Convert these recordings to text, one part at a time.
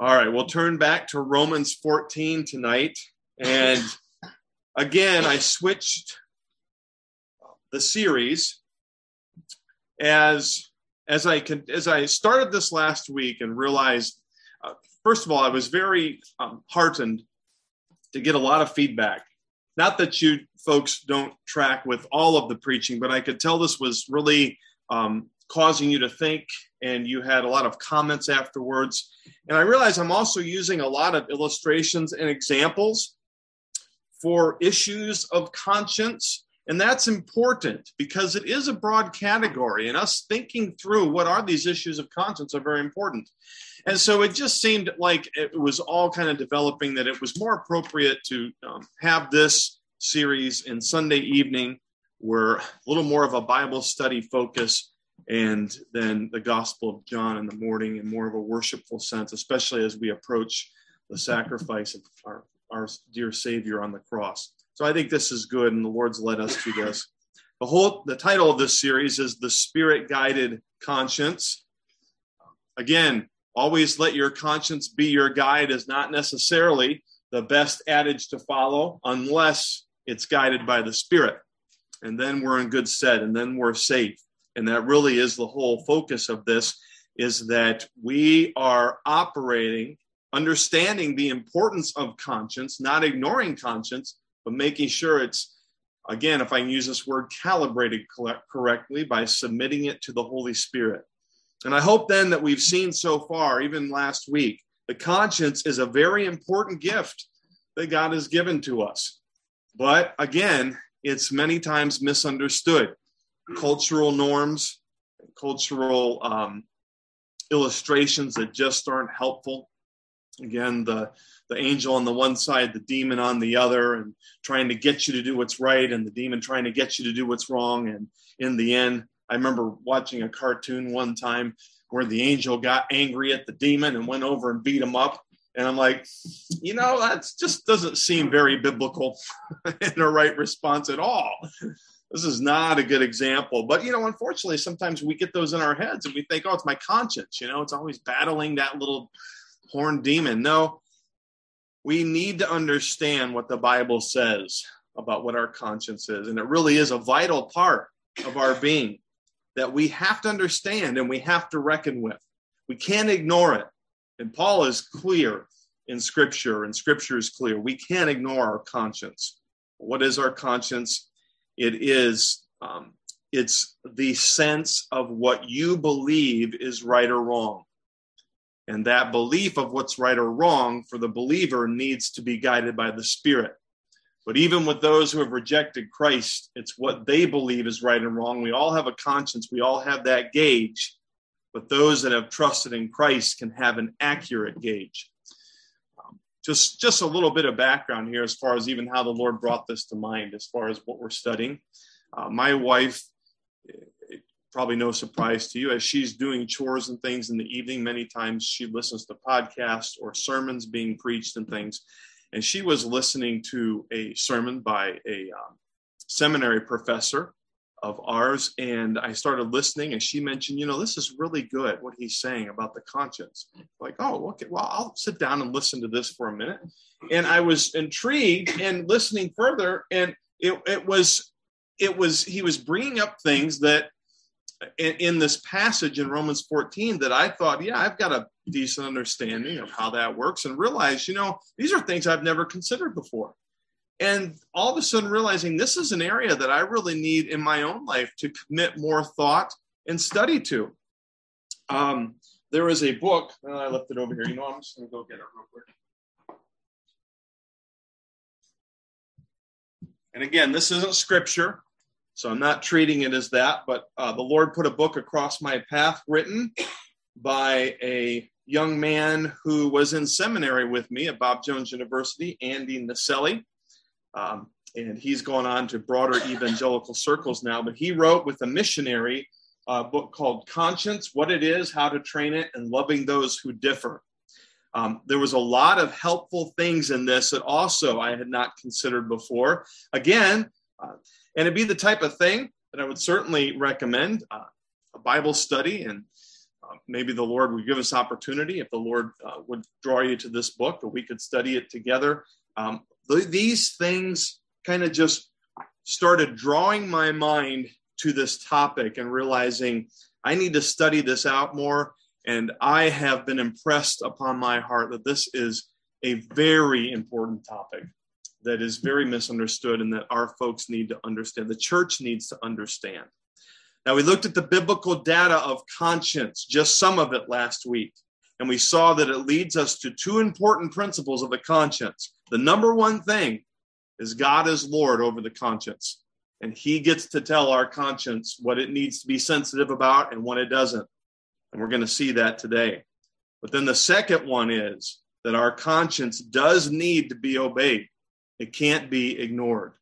All right, we'll turn back to Romans 14 tonight. And again, I switched the series as as I can as I started this last week and realized uh, first of all I was very um, heartened to get a lot of feedback. Not that you folks don't track with all of the preaching, but I could tell this was really um, causing you to think, and you had a lot of comments afterwards. And I realize I'm also using a lot of illustrations and examples for issues of conscience. And that's important because it is a broad category, and us thinking through what are these issues of conscience are very important. And so it just seemed like it was all kind of developing that it was more appropriate to um, have this series in Sunday evening, where a little more of a Bible study focus and then the Gospel of John in the morning in more of a worshipful sense, especially as we approach the sacrifice of our, our dear Savior on the cross. So I think this is good, and the Lord's led us to this. The whole the title of this series is the Spirit Guided Conscience. Again, always let your conscience be your guide is not necessarily the best adage to follow unless it's guided by the Spirit. And then we're in good stead, and then we're safe and that really is the whole focus of this is that we are operating understanding the importance of conscience not ignoring conscience but making sure it's again if i can use this word calibrated correctly by submitting it to the holy spirit. And i hope then that we've seen so far even last week the conscience is a very important gift that god has given to us. But again it's many times misunderstood cultural norms, cultural um, illustrations that just aren't helpful. Again, the the angel on the one side, the demon on the other, and trying to get you to do what's right, and the demon trying to get you to do what's wrong. And in the end, I remember watching a cartoon one time where the angel got angry at the demon and went over and beat him up. And I'm like, you know, that just doesn't seem very biblical in a right response at all this is not a good example. But, you know, unfortunately, sometimes we get those in our heads and we think, oh, it's my conscience. You know, it's always battling that little horned demon. No, we need to understand what the Bible says about what our conscience is. And it really is a vital part of our being that we have to understand and we have to reckon with. We can't ignore it. And Paul is clear in Scripture, and Scripture is clear. We can't ignore our conscience. What is our conscience? It is um, it's the sense of what you believe is right or wrong. And that belief of what's right or wrong for the believer needs to be guided by the Spirit. But even with those who have rejected Christ, it's what they believe is right and wrong. We all have a conscience, we all have that gauge. But those that have trusted in Christ can have an accurate gauge just just a little bit of background here as far as even how the lord brought this to mind as far as what we're studying. Uh, my wife probably no surprise to you as she's doing chores and things in the evening many times she listens to podcasts or sermons being preached and things. And she was listening to a sermon by a um, seminary professor of ours and i started listening and she mentioned you know this is really good what he's saying about the conscience. Like oh okay well i'll sit down and listen to this for a minute. And i was intrigued and listening further and it, it was it was he was bringing up things that in, in this passage in romans 14 that i thought yeah i've got a decent understanding of how that works and realized you know these are things i've never considered before and all of a sudden realizing this is an area that I really need in my own life to commit more thought and study to. Um, there is a book, oh, I left it over here. You know, I'm just going to go get it real quick. And again, this isn't scripture, so I'm not treating it as that, but uh, the Lord put a book across my path written by a young man who was in seminary with me at Bob Jones University, Andy Naselli. Um, and he's gone on to broader evangelical circles now. But he wrote with a missionary uh, book called Conscience What It Is, How to Train It, and Loving Those Who Differ. Um, there was a lot of helpful things in this that also I had not considered before. Again, uh, and it'd be the type of thing that I would certainly recommend uh, a Bible study and uh, maybe the Lord would give us opportunity if the Lord uh, would draw you to this book, or we could study it together. Um, th- these things kind of just started drawing my mind to this topic and realizing I need to study this out more. And I have been impressed upon my heart that this is a very important topic that is very misunderstood and that our folks need to understand. The church needs to understand. Now, we looked at the biblical data of conscience, just some of it last week, and we saw that it leads us to two important principles of the conscience. The number one thing is God is Lord over the conscience, and He gets to tell our conscience what it needs to be sensitive about and what it doesn't. And we're going to see that today. But then the second one is that our conscience does need to be obeyed, it can't be ignored.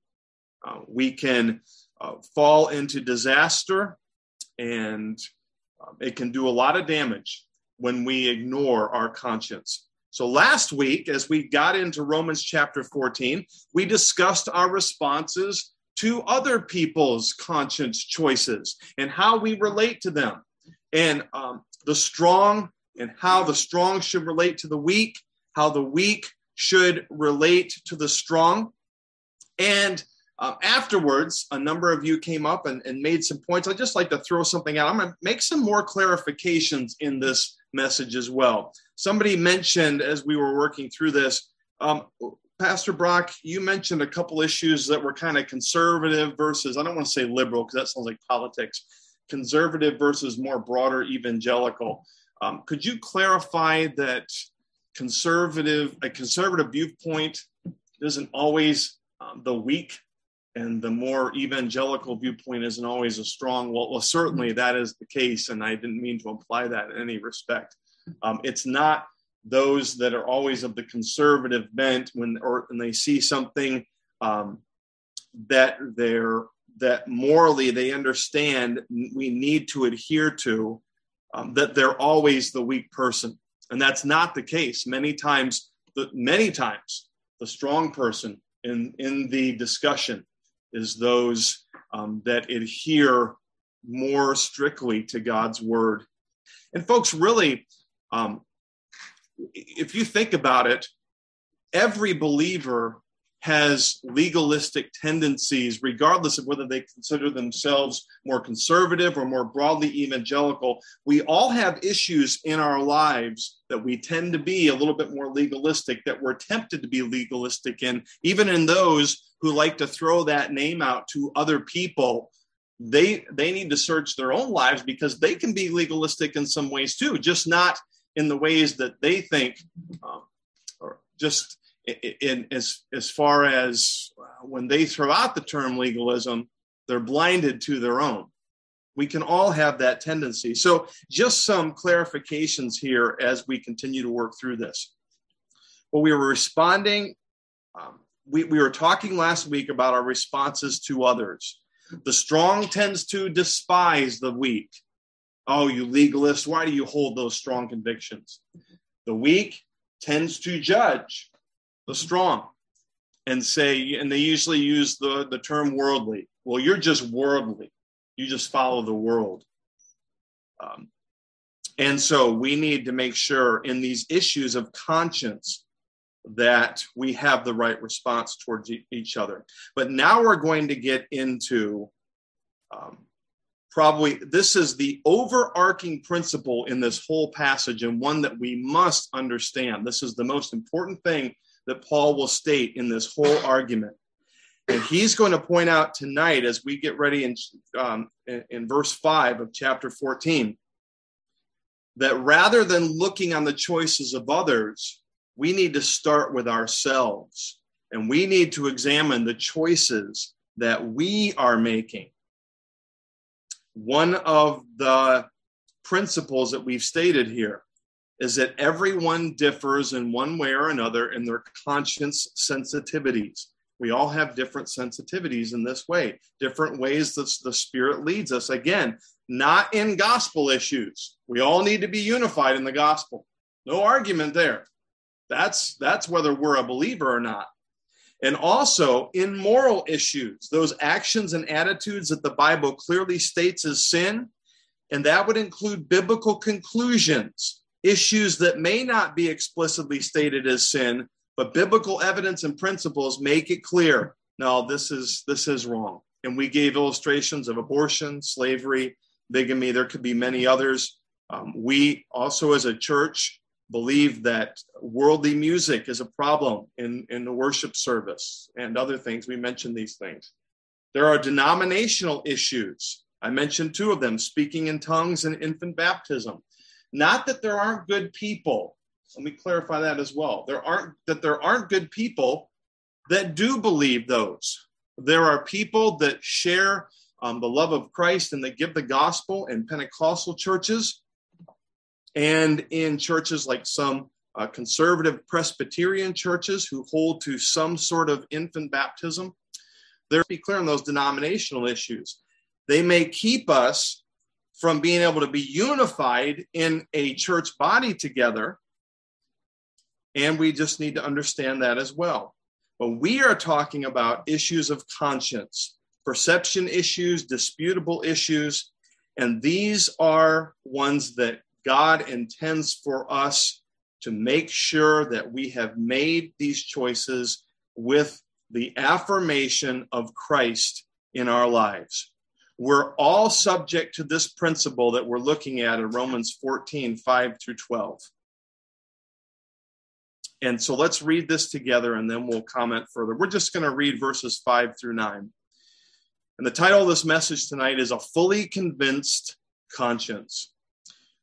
Uh, we can uh, fall into disaster and um, it can do a lot of damage when we ignore our conscience. So last week, as we got into Romans chapter 14, we discussed our responses to other people's conscience choices and how we relate to them, and um, the strong and how the strong should relate to the weak, how the weak should relate to the strong. And um, afterwards, a number of you came up and, and made some points. I'd just like to throw something out. I'm going to make some more clarifications in this message as well. Somebody mentioned as we were working through this, um, Pastor Brock, you mentioned a couple issues that were kind of conservative versus, I don't want to say liberal because that sounds like politics, conservative versus more broader evangelical. Um, could you clarify that conservative, a conservative viewpoint isn't always um, the weak and the more evangelical viewpoint isn't always a strong. Well, well certainly that is the case and i didn't mean to imply that in any respect. Um, it's not those that are always of the conservative bent when or when they see something um, that they're that morally they understand we need to adhere to um, that they're always the weak person. And that's not the case. Many times the many times the strong person in in the discussion is those um, that adhere more strictly to God's word. And folks, really, um, if you think about it, every believer has legalistic tendencies, regardless of whether they consider themselves more conservative or more broadly evangelical. We all have issues in our lives that we tend to be a little bit more legalistic, that we're tempted to be legalistic in, even in those who like to throw that name out to other people. They, they need to search their own lives because they can be legalistic in some ways too, just not in the ways that they think, um, or just in, as as far as when they throw out the term legalism, they're blinded to their own. We can all have that tendency. So, just some clarifications here as we continue to work through this. Well, we were responding. Um, we, we were talking last week about our responses to others. The strong tends to despise the weak. Oh, you legalists, why do you hold those strong convictions? The weak tends to judge the strong and say, and they usually use the, the term worldly. Well, you're just worldly. You just follow the world. Um, and so we need to make sure in these issues of conscience that we have the right response towards each other. But now we're going to get into um, probably this is the overarching principle in this whole passage and one that we must understand. This is the most important thing that Paul will state in this whole argument. And he's going to point out tonight as we get ready in, um, in, in verse 5 of chapter 14 that rather than looking on the choices of others, we need to start with ourselves and we need to examine the choices that we are making. One of the principles that we've stated here is that everyone differs in one way or another in their conscience sensitivities. We all have different sensitivities in this way, different ways that the Spirit leads us. Again, not in gospel issues. We all need to be unified in the gospel. No argument there. That's that's whether we're a believer or not. And also in moral issues, those actions and attitudes that the Bible clearly states as sin, And that would include biblical conclusions, issues that may not be explicitly stated as sin, but biblical evidence and principles make it clear no this is this is wrong and we gave illustrations of abortion slavery bigamy there could be many others um, we also as a church believe that worldly music is a problem in, in the worship service and other things. We mentioned these things. There are denominational issues. I mentioned two of them speaking in tongues and infant baptism. Not that there aren't good people. Let me clarify that as well. There aren't that there aren't good people that do believe those. There are people that share um, the love of Christ and that give the gospel in Pentecostal churches and in churches like some uh, conservative Presbyterian churches who hold to some sort of infant baptism. They're be clear on those denominational issues. They may keep us from being able to be unified in a church body together and we just need to understand that as well. But we are talking about issues of conscience, perception issues, disputable issues. And these are ones that God intends for us to make sure that we have made these choices with the affirmation of Christ in our lives. We're all subject to this principle that we're looking at in Romans 14, 5 through 12. And so let's read this together and then we'll comment further. We're just going to read verses five through nine. And the title of this message tonight is A Fully Convinced Conscience.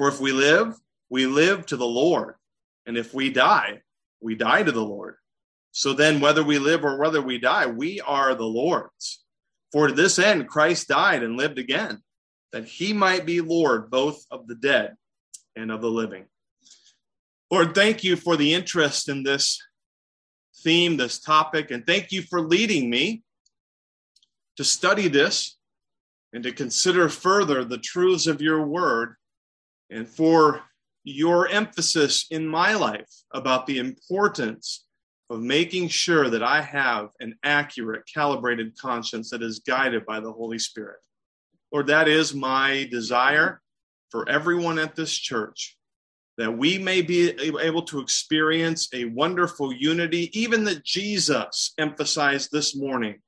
For if we live, we live to the Lord, and if we die, we die to the Lord. So then, whether we live or whether we die, we are the Lord's. For to this end, Christ died and lived again, that he might be Lord both of the dead and of the living. Lord, thank you for the interest in this theme, this topic, and thank you for leading me to study this and to consider further the truths of your word and for your emphasis in my life about the importance of making sure that I have an accurate, calibrated conscience that is guided by the Holy Spirit. Lord, that is my desire for everyone at this church that we may be able to experience a wonderful unity, even that Jesus emphasized this morning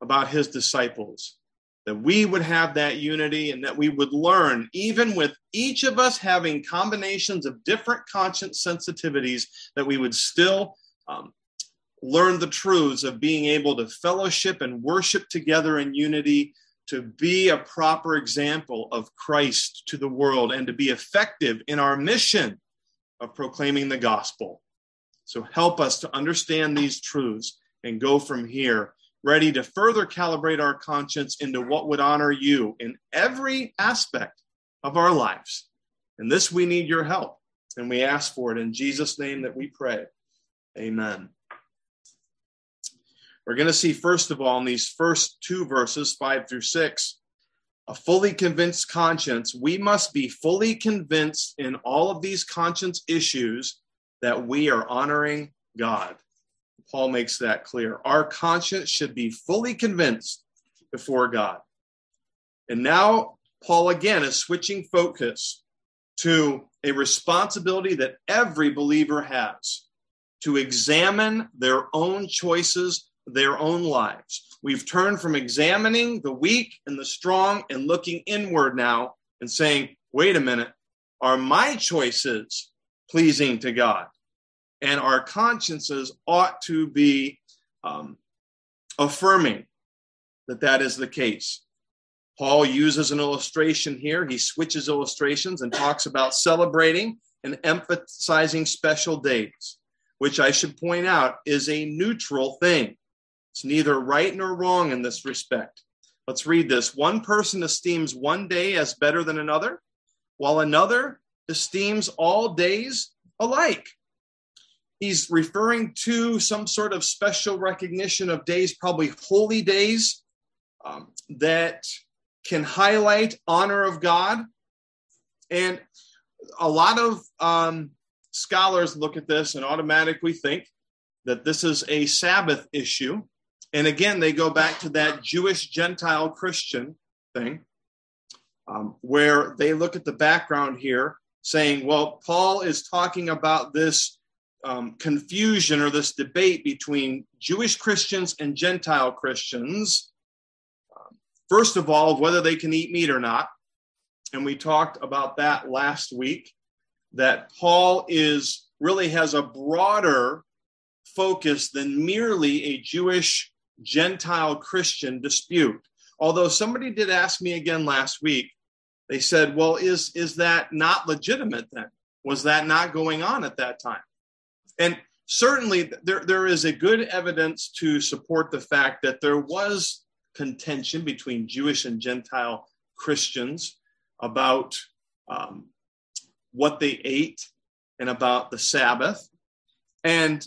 about his disciples. That we would have that unity and that we would learn, even with each of us having combinations of different conscience sensitivities, that we would still um, learn the truths of being able to fellowship and worship together in unity to be a proper example of Christ to the world and to be effective in our mission of proclaiming the gospel. So help us to understand these truths and go from here ready to further calibrate our conscience into what would honor you in every aspect of our lives. And this we need your help. And we ask for it in Jesus' name that we pray. Amen. We're going to see, first of all, in these first two verses, five through six, a fully convinced conscience. We must be fully convinced in all of these conscience issues that we are honoring God. Paul makes that clear. Our conscience should be fully convinced before God. And now, Paul again is switching focus to a responsibility that every believer has to examine their own choices their own lives. We've turned from examining the weak and the strong and looking inward now and saying, wait a minute, are my choices pleasing to God? And our consciences ought to be um, affirming that that is the case. Paul uses an illustration here. He switches illustrations and talks about celebrating and emphasizing special days, which I should point out is a neutral thing. It's neither right nor wrong in this respect. Let's read this. One person esteems one day as better than another, while another esteems all days alike. He's referring to some sort of special recognition of days, probably holy days, um, that can highlight honor of God. And a lot of um, scholars look at this and automatically think that this is a Sabbath issue. And again, they go back to that Jewish Gentile Christian thing, um, where they look at the background here, saying, well, Paul is talking about this um, confusion or this debate between Jewish Christians and Gentile Christians. Um, first of all, whether they can eat meat or not. And we talked about that last week, that Paul is really has a broader focus than merely a Jewish Gentile Christian dispute. Although somebody did ask me again last week, they said, well, is, is that not legitimate then? Was that not going on at that time? And certainly there, there is a good evidence to support the fact that there was contention between Jewish and Gentile Christians about um, what they ate and about the Sabbath. And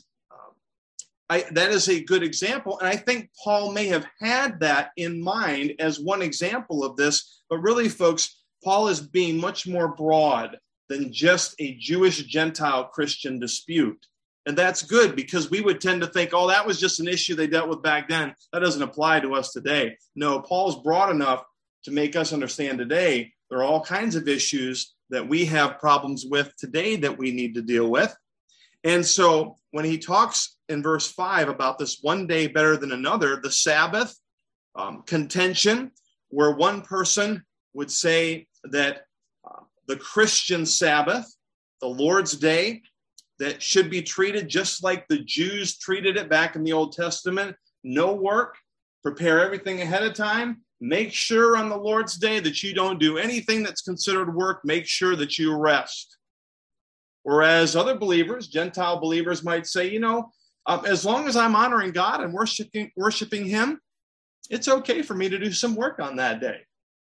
I, that is a good example. And I think Paul may have had that in mind as one example of this. But really, folks, Paul is being much more broad than just a Jewish Gentile Christian dispute. And that's good because we would tend to think, oh, that was just an issue they dealt with back then. That doesn't apply to us today. No, Paul's broad enough to make us understand today there are all kinds of issues that we have problems with today that we need to deal with. And so when he talks in verse 5 about this one day better than another, the Sabbath um, contention, where one person would say that uh, the Christian Sabbath, the Lord's day, that should be treated just like the Jews treated it back in the Old Testament no work, prepare everything ahead of time. Make sure on the Lord's day that you don't do anything that's considered work. Make sure that you rest. Whereas other believers, Gentile believers, might say, you know, um, as long as I'm honoring God and worshiping worshiping Him, it's okay for me to do some work on that day.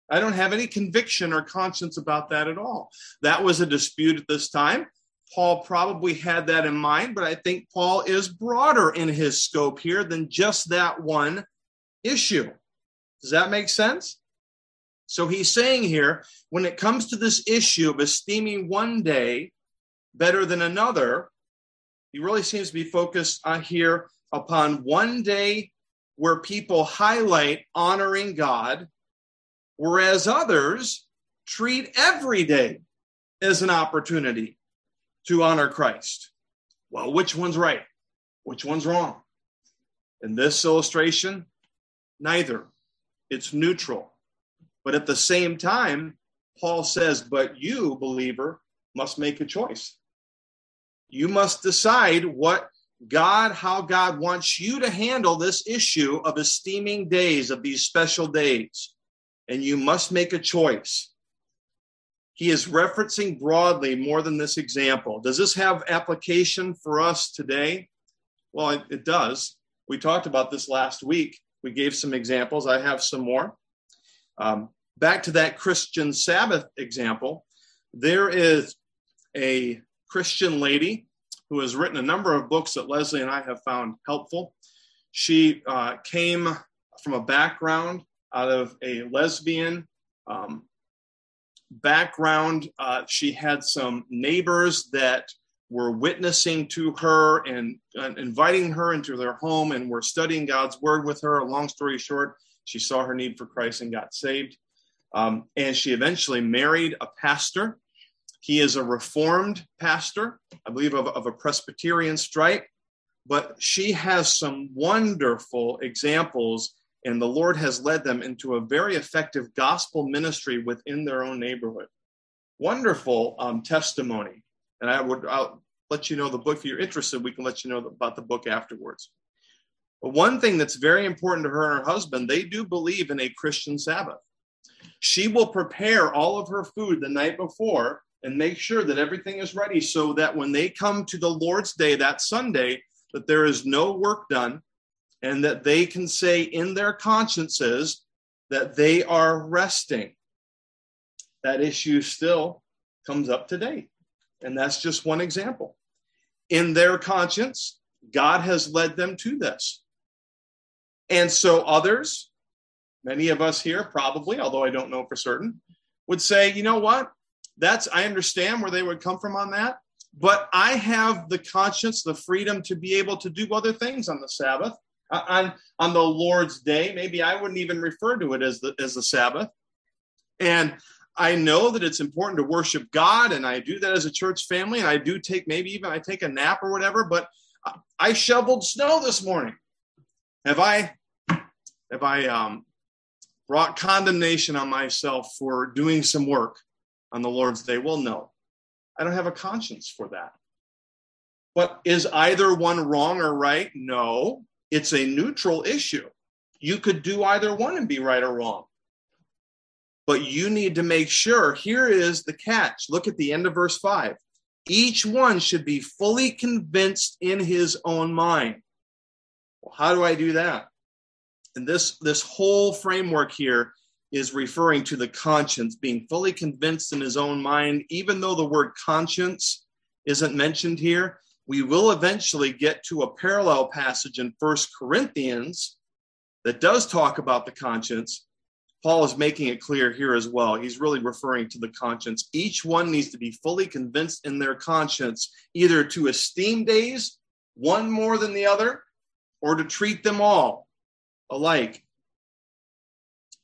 I don't have any conviction or conscience about that at all. That was a dispute at this time. Paul probably had that in mind, but I think Paul is broader in his scope here than just that one issue. Does that make sense? So he's saying here when it comes to this issue of esteeming one day better than another, he really seems to be focused on here upon one day where people highlight honoring God, whereas others treat every day as an opportunity to honor Christ. Well, which one's right? Which one's wrong? In this illustration, neither. It's neutral. But at the same time, Paul says, but you, believer, must make a choice. You must decide what God, how God wants you to handle this issue of esteeming days, of these special days. And you must make a choice. He is referencing broadly more than this example. Does this have application for us today? Well, it, it does. We talked about this last week. We gave some examples. I have some more. Um, back to that Christian Sabbath example, there is a Christian lady who has written a number of books that Leslie and I have found helpful. She uh, came from a background out of a lesbian um, background. Uh, she had some neighbors that were witnessing to her and, and inviting her into their home and were studying God's word with her. Long story short, she saw her need for Christ and got saved. Um, and she eventually married a pastor he is a reformed pastor, I believe, of, of a Presbyterian stripe, but she has some wonderful examples, and the Lord has led them into a very effective gospel ministry within their own neighborhood. Wonderful um, testimony. And I would I'll let you know the book if you're interested. We can let you know about the book afterwards. But one thing that's very important to her and her husband, they do believe in a Christian Sabbath. She will prepare all of her food the night before and make sure that everything is ready so that when they come to the Lord's day that Sunday, that there is no work done and that they can say in their consciences that they are resting. That issue still comes up today. And that's just one example. In their conscience, God has led them to this. And so others, many of us here probably, although I don't know for certain, would say, you know what? That's, I understand where they would come from on that, but I have the conscience, the freedom to be able to do other things on the Sabbath, on, on the Lord's day. Maybe I wouldn't even refer to it as the, as the Sabbath. And I know that it's important to worship God, and I do that as a church family, and I do take maybe even I take a nap or whatever, but I shoveled snow this morning. Have I have I um, brought condemnation on myself for doing some work on the Lord's day? Well, no. I don't have a conscience for that. But is either one wrong or right? No. It's a neutral issue. You could do either one and be right or wrong. But you need to make sure here is the catch. Look at the end of verse 5. Each one should be fully convinced in his own mind. Well, how do I do that? And this, this whole framework here is referring to the conscience, being fully convinced in his own mind, even though the word conscience isn't mentioned here. We will eventually get to a parallel passage in First Corinthians that does talk about the conscience. Paul is making it clear here as well. He's really referring to the conscience. Each one needs to be fully convinced in their conscience, either to esteem days, one more than the other, or to treat them all alike.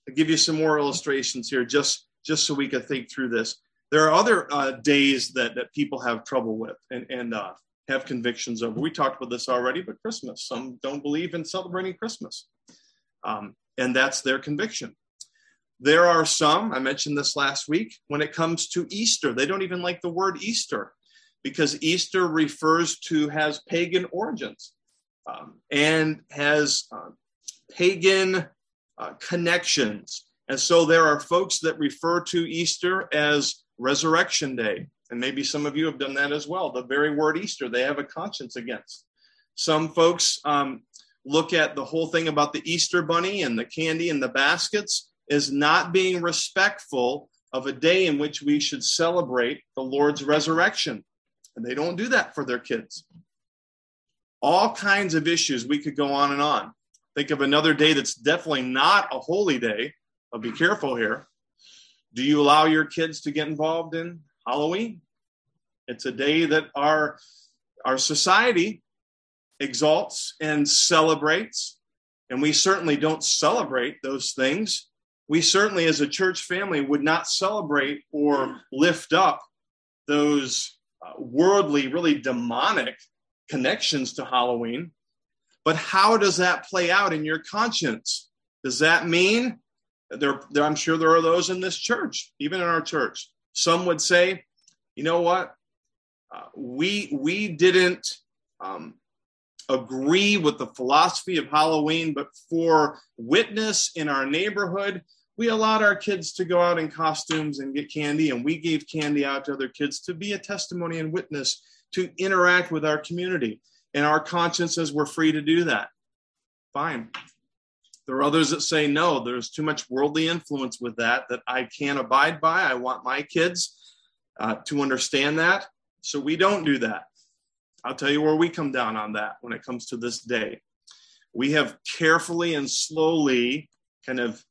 I'll give you some more illustrations here just, just so we can think through this. There are other uh, days that, that people have trouble with and, and uh, have convictions over. We talked about this already, but Christmas. Some don't believe in celebrating Christmas. Um, and that's their conviction. There are some, I mentioned this last week, when it comes to Easter, they don't even like the word Easter because Easter refers to, has pagan origins um, and has uh, pagan uh, connections. And so there are folks that refer to Easter as Resurrection Day. And maybe some of you have done that as well. The very word Easter, they have a conscience against. Some folks um, look at the whole thing about the Easter bunny and the candy and the baskets as not being respectful of a day in which we should celebrate the Lord's resurrection. And they don't do that for their kids. All kinds of issues. We could go on and on. Think of another day that's definitely not a holy day. I'll be careful here. Do you allow your kids to get involved in Halloween? It's a day that our, our society exalts and celebrates, and we certainly don't celebrate those things. We certainly, as a church family, would not celebrate or lift up those uh, worldly, really demonic connections to Halloween. But how does that play out in your conscience? Does that mean there, there, I'm sure there are those in this church, even in our church. Some would say, you know what? Uh, we we didn't um, agree with the philosophy of Halloween, but for witness in our neighborhood, we allowed our kids to go out in costumes and get candy, and we gave candy out to other kids to be a testimony and witness to interact with our community and our consciences were free to do that. Fine. There are others that say, no, there's too much worldly influence with that that I can't abide by. I want my kids uh, to understand that. So we don't do that. I'll tell you where we come down on that when it comes to this day. We have carefully and slowly, kind of,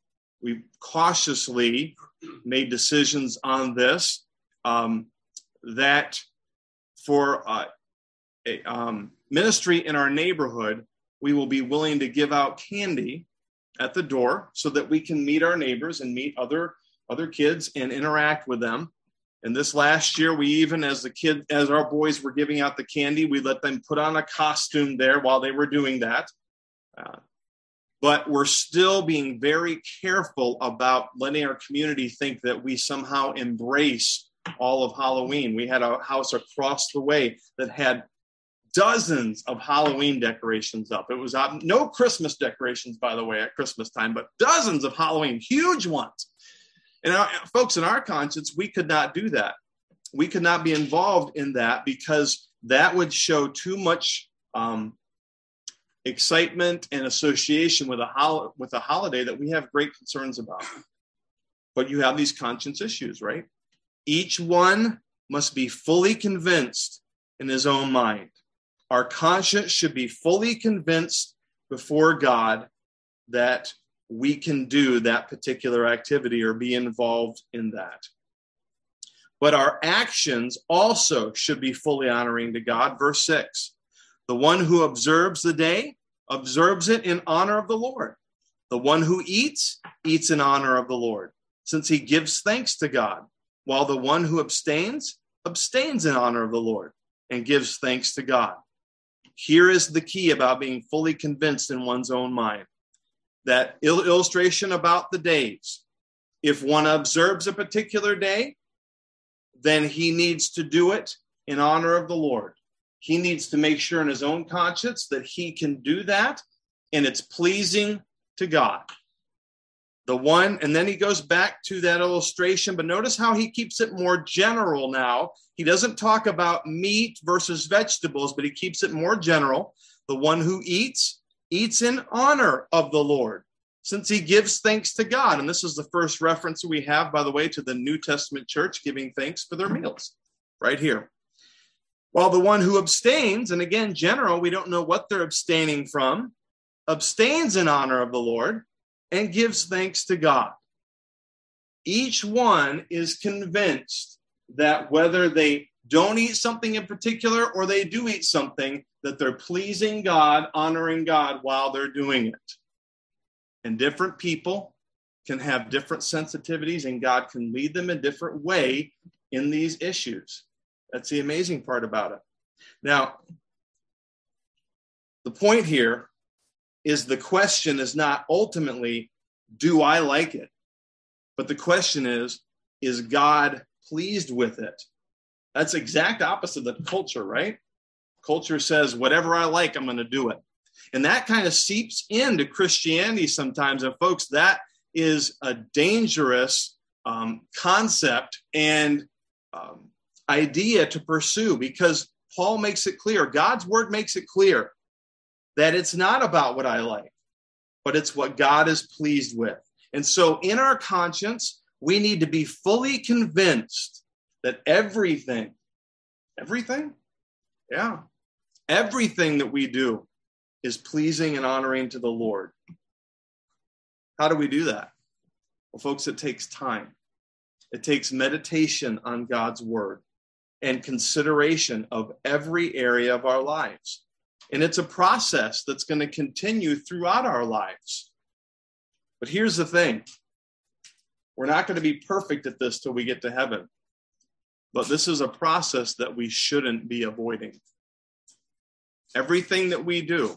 we cautiously made decisions on this um, that for uh, a, um, ministry in our neighborhood, we will be willing to give out candy at the door so that we can meet our neighbors and meet other other kids and interact with them. And this last year, we even, as the kid, as our boys were giving out the candy, we let them put on a costume there while they were doing that. Uh, but we're still being very careful about letting our community think that we somehow embrace all of Halloween. We had a house across the way that had dozens of Halloween decorations up. It was uh, no Christmas decorations, by the way, at Christmas time, but dozens of Halloween, huge ones. And our, folks, in our conscience, we could not do that. We could not be involved in that because that would show too much um, excitement and association with a hol- with a holiday that we have great concerns about. But you have these conscience issues, right? Each one must be fully convinced in his own mind. Our conscience should be fully convinced before God that we can do that particular activity or be involved in that. But our actions also should be fully honoring to God. Verse 6 The one who observes the day observes it in honor of the Lord. The one who eats, eats in honor of the Lord, since he gives thanks to God, while the one who abstains, abstains in honor of the Lord and gives thanks to God. Here is the key about being fully convinced in one's own mind. That illustration about the days. If one observes a particular day, then he needs to do it in honor of the Lord. He needs to make sure in his own conscience that he can do that and it's pleasing to God. The one, and then he goes back to that illustration, but notice how he keeps it more general now. He doesn't talk about meat versus vegetables, but he keeps it more general. The one who eats, eats in honor of the Lord, since he gives thanks to God. And this is the first reference we have, by the way, to the New Testament church giving thanks for their meals, right here. While the one who abstains, and again, general, we don't know what they're abstaining from, abstains in honor of the Lord and gives thanks to God. Each one is convinced that whether they don't eat something in particular or they do eat something, that they're pleasing God, honoring God while they're doing it. And different people can have different sensitivities, and God can lead them a different way in these issues. That's the amazing part about it. Now, the point here is the question is not ultimately, do I like it? But the question is, is God pleased with it? That's exact opposite of the culture, right? Culture says, whatever I like, I'm going to do it. And that kind of seeps into Christianity sometimes. And folks, that is a dangerous um, concept and um, idea to pursue because Paul makes it clear, God's word makes it clear that it's not about what I like, but it's what God is pleased with. And so in our conscience, we need to be fully convinced that everything, everything, yeah, everything that we do is pleasing and honoring to the Lord. How do we do that? Well, folks, it takes time. It takes meditation on God's word and consideration of every area of our lives. And it's a process that's going to continue throughout our lives. But here's the thing we're not going to be perfect at this till we get to heaven. But this is a process that we shouldn't be avoiding. Everything that we do,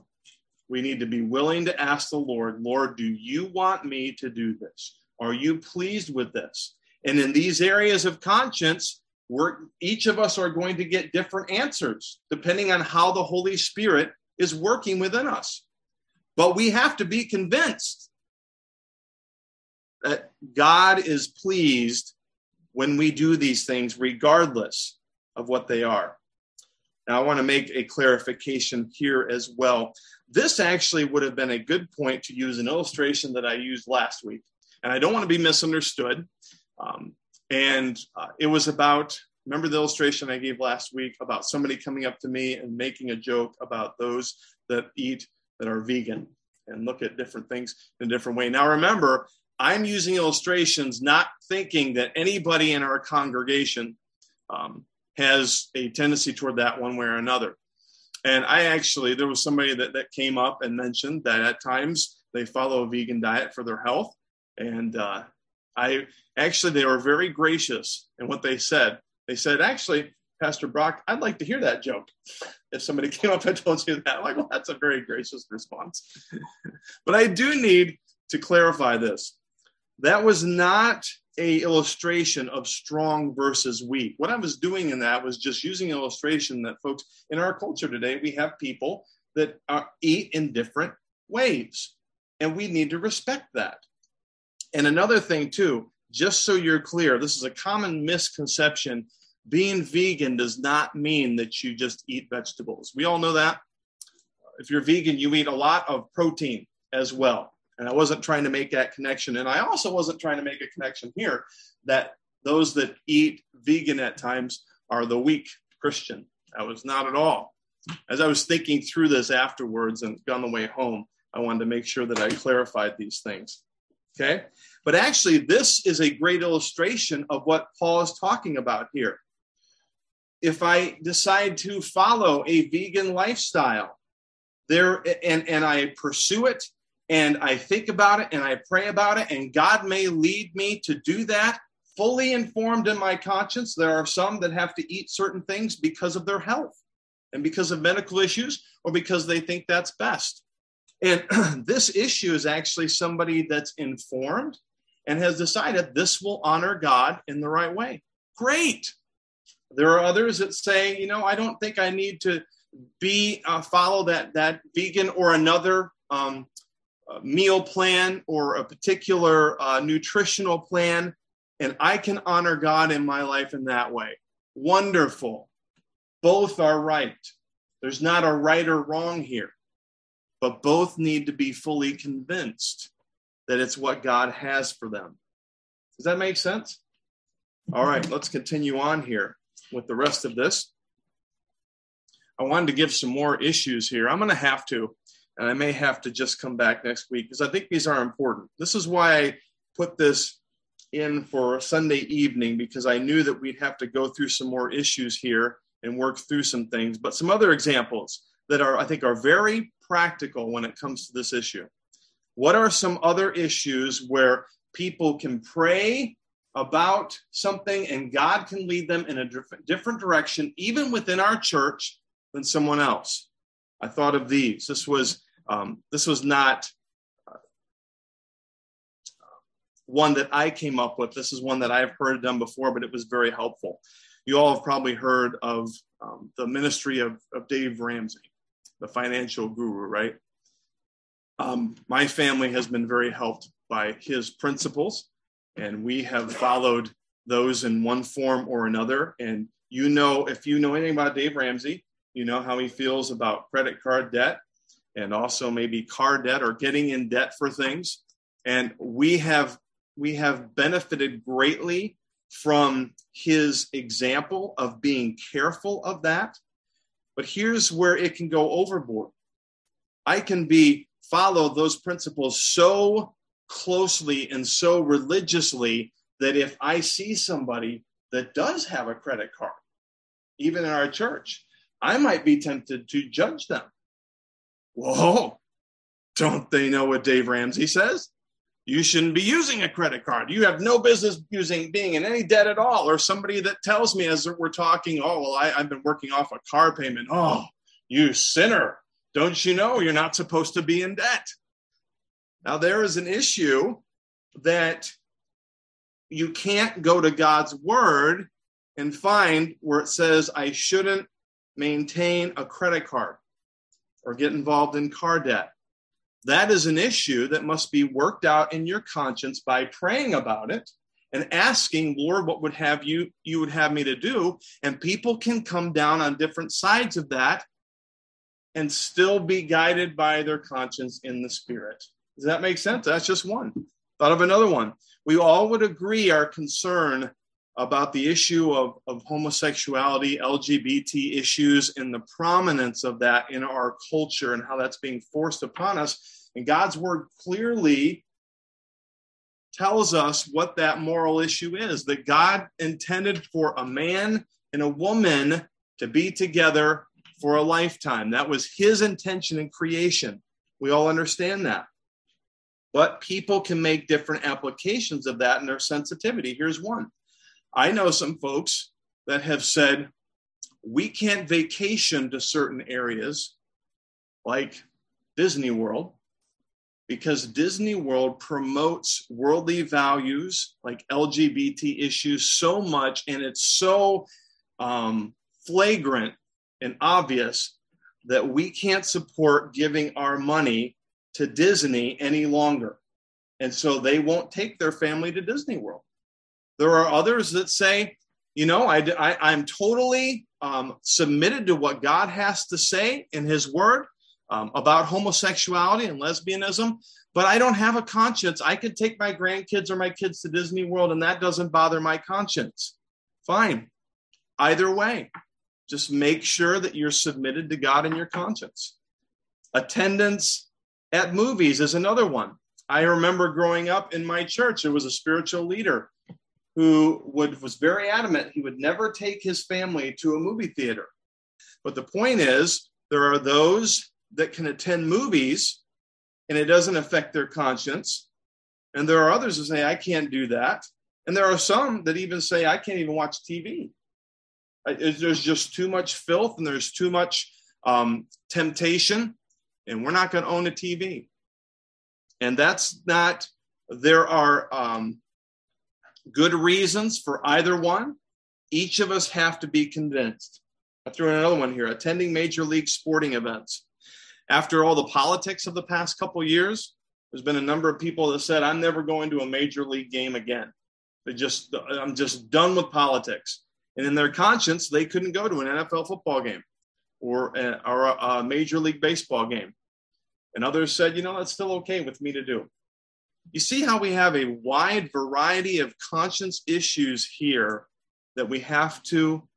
we need to be willing to ask the Lord, Lord, do you want me to do this? Are you pleased with this? And in these areas of conscience, we're each of us are going to get different answers depending on how the Holy Spirit is working within us. But we have to be convinced that God is pleased when we do these things, regardless of what they are. Now, I want to make a clarification here as well. This actually would have been a good point to use an illustration that I used last week. And I don't want to be misunderstood. Um, and uh, it was about, remember the illustration I gave last week about somebody coming up to me and making a joke about those that eat that are vegan and look at different things in a different way. Now, remember, I'm using illustrations, not thinking that anybody in our congregation um, has a tendency toward that one way or another. And I actually, there was somebody that, that came up and mentioned that at times they follow a vegan diet for their health. And uh, I actually, they were very gracious in what they said. They said, actually, Pastor Brock, I'd like to hear that joke. If somebody came up and told you that, I'm like, well, that's a very gracious response. but I do need to clarify this. That was not a illustration of strong versus weak. What I was doing in that was just using illustration that folks in our culture today, we have people that are, eat in different ways, and we need to respect that. And another thing, too, just so you're clear, this is a common misconception. Being vegan does not mean that you just eat vegetables. We all know that. If you're vegan, you eat a lot of protein as well. And I wasn't trying to make that connection. And I also wasn't trying to make a connection here that those that eat vegan at times are the weak Christian. That was not at all. As I was thinking through this afterwards and on the way home, I wanted to make sure that I clarified these things. Okay. But actually, this is a great illustration of what Paul is talking about here. If I decide to follow a vegan lifestyle there and, and I pursue it and I think about it and I pray about it, and God may lead me to do that fully informed in my conscience. There are some that have to eat certain things because of their health and because of medical issues or because they think that's best. And this issue is actually somebody that's informed and has decided this will honor God in the right way. Great. There are others that say, you know, I don't think I need to be uh, follow that that vegan or another um, meal plan or a particular uh, nutritional plan, and I can honor God in my life in that way. Wonderful. Both are right. There's not a right or wrong here, but both need to be fully convinced that it's what God has for them. Does that make sense? All right, let's continue on here with the rest of this. I wanted to give some more issues here. I'm going to have to and I may have to just come back next week because I think these are important. This is why I put this in for Sunday evening because I knew that we'd have to go through some more issues here and work through some things, but some other examples that are I think are very practical when it comes to this issue. What are some other issues where people can pray about something and God can lead them in a different direction, even within our church, than someone else? I thought of these. This was um, this was not uh, one that I came up with. This is one that I've heard done before, but it was very helpful. You all have probably heard of um, the ministry of, of Dave Ramsey, the financial guru, right? Um, my family has been very helped by his principles, and we have followed those in one form or another. And you know, if you know anything about Dave Ramsey, you know how he feels about credit card debt and also maybe car debt or getting in debt for things. And we have we have benefited greatly from his example of being careful of that. But here's where it can go overboard. I can be follow those principles so closely and so religiously that if I see somebody that does have a credit card, even in our church, I might be tempted to judge them Whoa, don't they know what Dave Ramsey says? You shouldn't be using a credit card. You have no business using being in any debt at all. Or somebody that tells me as we're talking, oh, well, I, I've been working off a car payment. Oh, you sinner. Don't you know you're not supposed to be in debt? Now, there is an issue that you can't go to God's word and find where it says, I shouldn't maintain a credit card or get involved in car debt. That is an issue that must be worked out in your conscience by praying about it and asking, Lord, what would have you you would have me to do? And people can come down on different sides of that and still be guided by their conscience in the spirit. Does that make sense? That's just one. Thought of another one. We all would agree our concern about the issue of, of homosexuality, LGBT issues, and the prominence of that in our culture and how that's being forced upon us. And God's word clearly tells us what that moral issue is that God intended for a man and a woman to be together for a lifetime. That was his intention in creation. We all understand that. But people can make different applications of that in their sensitivity. Here's one I know some folks that have said, we can't vacation to certain areas like Disney World because Disney World promotes worldly values like LGBT issues so much, and it's so um, flagrant and obvious that we can't support giving our money to Disney any longer. And so they won't take their family to Disney World. There are others that say, you know, I, I, am totally um, submitted to what God has to say in His Word, um, about homosexuality and lesbianism, but I don't have a conscience. I could take my grandkids or my kids to Disney World, and that doesn't bother my conscience. Fine. Either way, just make sure that you're submitted to God in your conscience. Attendance at movies is another one. I remember growing up in my church, there was a spiritual leader who would was very adamant he would never take his family to a movie theater. But the point is, there are those that can attend movies and it doesn't affect their conscience. And there are others who say, I can't do that. And there are some that even say, I can't even watch TV. There's just too much filth and there's too much um, temptation, and we're not going to own a TV. And that's not, there are um, good reasons for either one. Each of us have to be convinced. I threw in another one here attending major league sporting events. After all the politics of the past couple years, there's been a number of people that said, I'm never going to a major league game again. They just, I'm just done with politics. And in their conscience, they couldn't go to an NFL football game or uh, a, or a major league baseball game. And others said, you know, that's still okay with me to do. You see how we have a wide variety of conscience issues here that we have to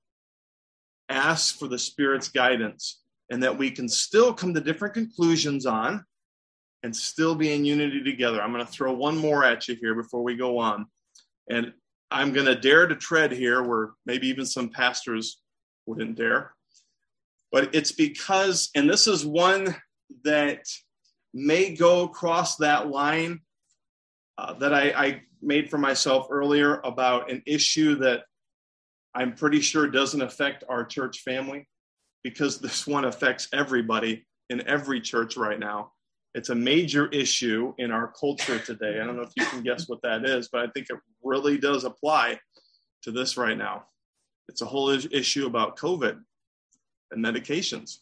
ask for the Spirit's guidance and that we can still come to different conclusions on and still be in unity together. I'm going to throw one more at you here before we go on. And I'm going to dare to tread here where maybe even some pastors wouldn't dare. But it's because, and this is one that may go across that line uh, that I, I made for myself earlier about an issue that I'm pretty sure doesn't affect our church family because this one affects everybody in every church right now. It's a major issue in our culture today. I don't know if you can guess what that is, but I think it really does apply to this right now. It's a whole issue about COVID and medications.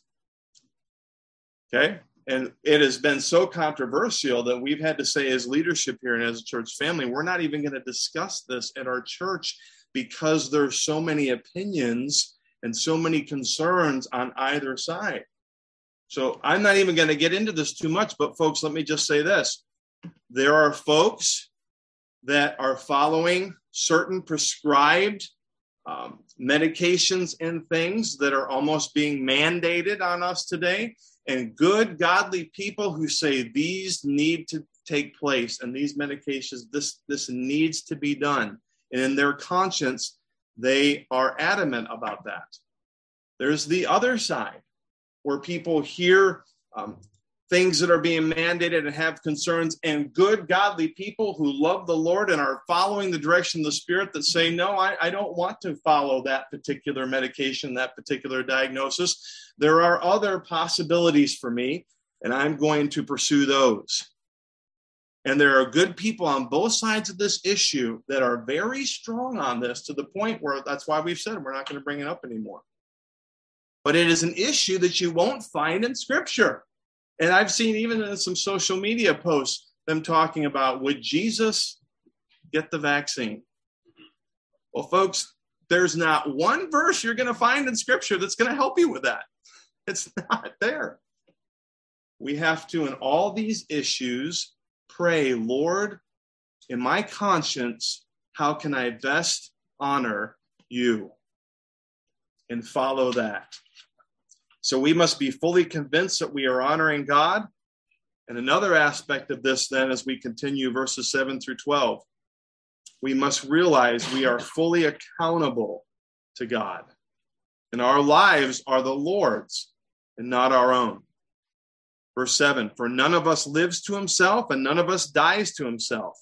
Okay. And it has been so controversial that we've had to say, as leadership here and as a church family, we're not even going to discuss this at our church because there's so many opinions and so many concerns on either side. So I'm not even going to get into this too much, but folks, let me just say this. There are folks that are following certain prescribed um, medications and things that are almost being mandated on us today, and good, godly people who say these need to take place and these medications, this, this needs to be done. And in their conscience, they are adamant about that. There's the other side where people hear um, things that are being mandated and have concerns, and good, godly people who love the Lord and are following the direction of the Spirit that say, No, I, I don't want to follow that particular medication, that particular diagnosis. There are other possibilities for me, and I'm going to pursue those. And there are good people on both sides of this issue that are very strong on this to the point where that's why we've said we're not going to bring it up anymore. But it is an issue that you won't find in scripture. And I've seen even in some social media posts them talking about would Jesus get the vaccine? Well, folks, there's not one verse you're going to find in scripture that's going to help you with that. It's not there. We have to, in all these issues, pray, Lord, in my conscience, how can I best honor you? And follow that. So we must be fully convinced that we are honoring God. And another aspect of this, then, as we continue verses 7 through 12, we must realize we are fully accountable to God. And our lives are the Lord's and not our own. Verse 7 For none of us lives to himself, and none of us dies to himself.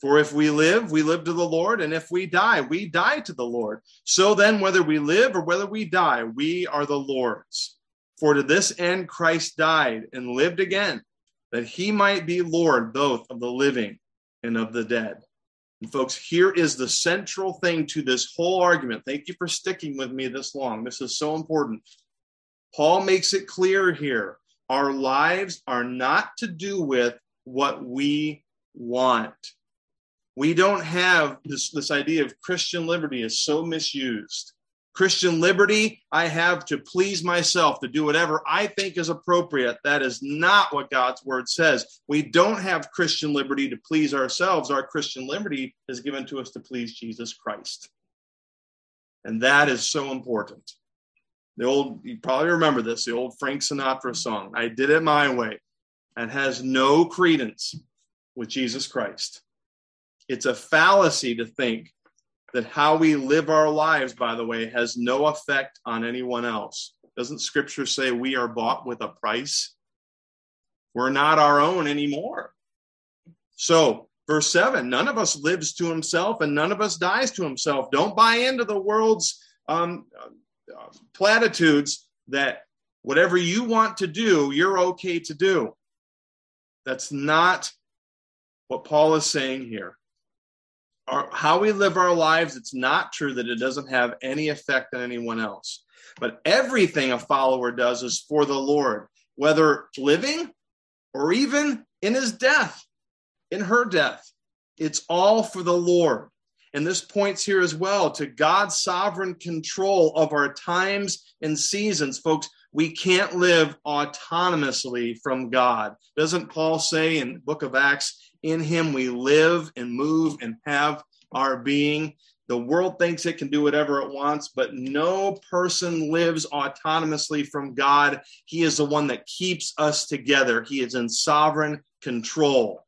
For if we live, we live to the Lord, and if we die, we die to the Lord. So then, whether we live or whether we die, we are the Lord's. For to this end Christ died and lived again, that he might be Lord both of the living and of the dead. And folks, here is the central thing to this whole argument. Thank you for sticking with me this long. This is so important. Paul makes it clear here our lives are not to do with what we want. We don't have this, this idea of Christian liberty is so misused. Christian liberty I have to please myself, to do whatever I think is appropriate. That is not what God's word says. We don't have Christian liberty to please ourselves. Our Christian liberty is given to us to please Jesus Christ. And that is so important. The old, you probably remember this, the old Frank Sinatra song, I did it my way, and has no credence with Jesus Christ. It's a fallacy to think that how we live our lives, by the way, has no effect on anyone else. Doesn't scripture say we are bought with a price? We're not our own anymore. So, verse 7 none of us lives to himself and none of us dies to himself. Don't buy into the world's um, uh, platitudes that whatever you want to do, you're okay to do. That's not what Paul is saying here our, how we live our lives, it's not true that it doesn't have any effect on anyone else. But everything a follower does is for the Lord, whether living or even in his death, in her death. It's all for the Lord. And this points here as well to God's sovereign control of our times and seasons. Folks, we can't live autonomously from God. Doesn't Paul say in book of Acts, in him we live and move and have our being. The world thinks it can do whatever it wants, but no person lives autonomously from God. He is the one that keeps us together. He is in sovereign control.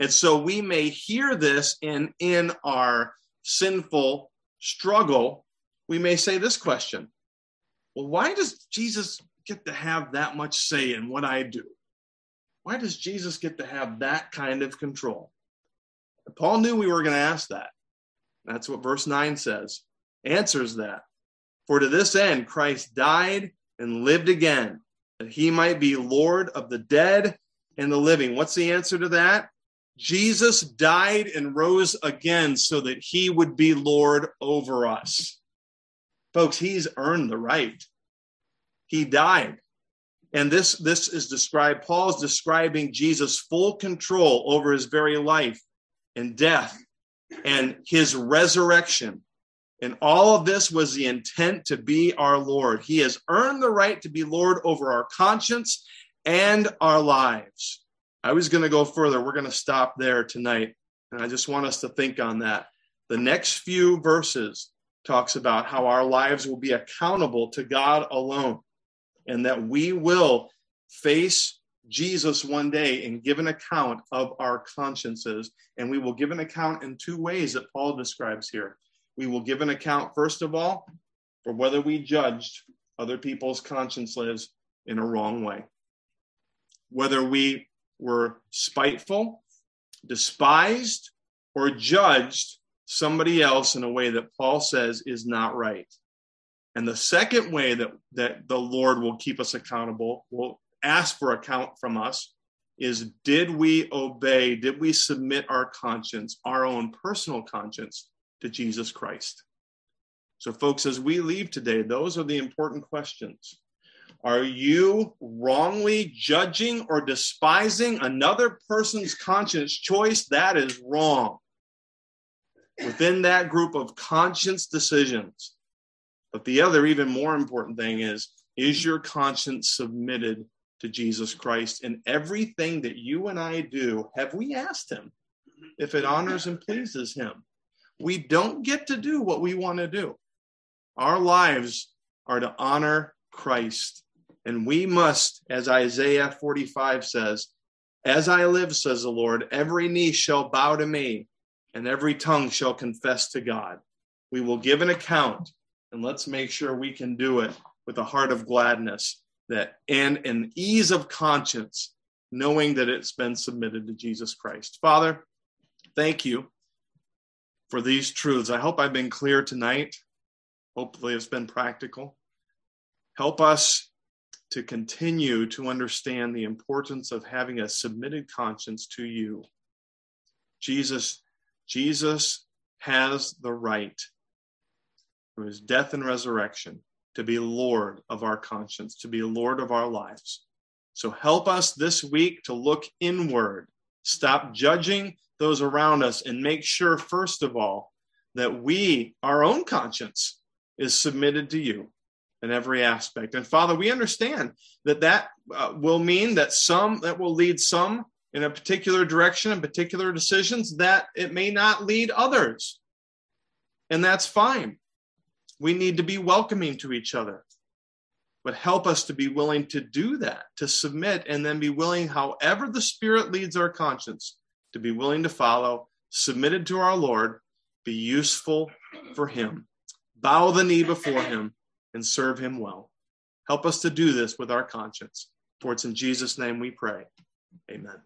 And so we may hear this and in our sinful struggle, we may say this question Well, why does Jesus get to have that much say in what I do? Why does Jesus get to have that kind of control? Paul knew we were going to ask that. That's what verse 9 says. Answers that. For to this end Christ died and lived again, that he might be Lord of the dead and the living. What's the answer to that? Jesus died and rose again so that he would be Lord over us. Folks, he's earned the right. He died. And this this is described paul's describing jesus full control over his very life and death and his resurrection. And all of this was the intent to be our lord. He has earned the right to be lord over our conscience and our lives. I was going to go further. We're going to stop there tonight. And i just want us to think on that. The next few verses talks about how our lives will be accountable to god alone and that we will face Jesus one day and give an account of our consciences. And we will give an account in two ways that Paul describes here. We will give an account, first of all, for whether we judged other people's consciences in a wrong way, whether we were spiteful, despised, or judged somebody else in a way that Paul says is not right. And the second way that, that the Lord will keep us accountable, will ask for account from us, is did we obey, did we submit our conscience, our own personal conscience, to Jesus Christ? So, folks, as we leave today, those are the important questions. Are you wrongly judging or despising another person's conscience choice? That is wrong. Within that group of conscience decisions, but the other, even more important thing is is your conscience submitted to Jesus Christ in everything that you and I do? Have we asked Him if it honors and pleases Him? We don't get to do what we want to do. Our lives are to honor Christ. And we must, as Isaiah 45 says, as I live, says the Lord, every knee shall bow to me, and every tongue shall confess to God. We will give an account and let's make sure we can do it with a heart of gladness that and an ease of conscience knowing that it's been submitted to jesus christ. Father thank you for these truths. I hope i've been clear tonight. Hopefully it's been practical. Help us to continue to understand the importance of having a submitted conscience to you. Jesus jesus has the right through his death and resurrection to be Lord of our conscience, to be Lord of our lives. So help us this week to look inward, stop judging those around us, and make sure, first of all, that we, our own conscience, is submitted to you in every aspect. And Father, we understand that that uh, will mean that some, that will lead some in a particular direction and particular decisions, that it may not lead others. And that's fine. We need to be welcoming to each other. But help us to be willing to do that, to submit, and then be willing, however the Spirit leads our conscience, to be willing to follow, submitted to our Lord, be useful for Him, bow the knee before Him, and serve Him well. Help us to do this with our conscience. For it's in Jesus' name we pray. Amen.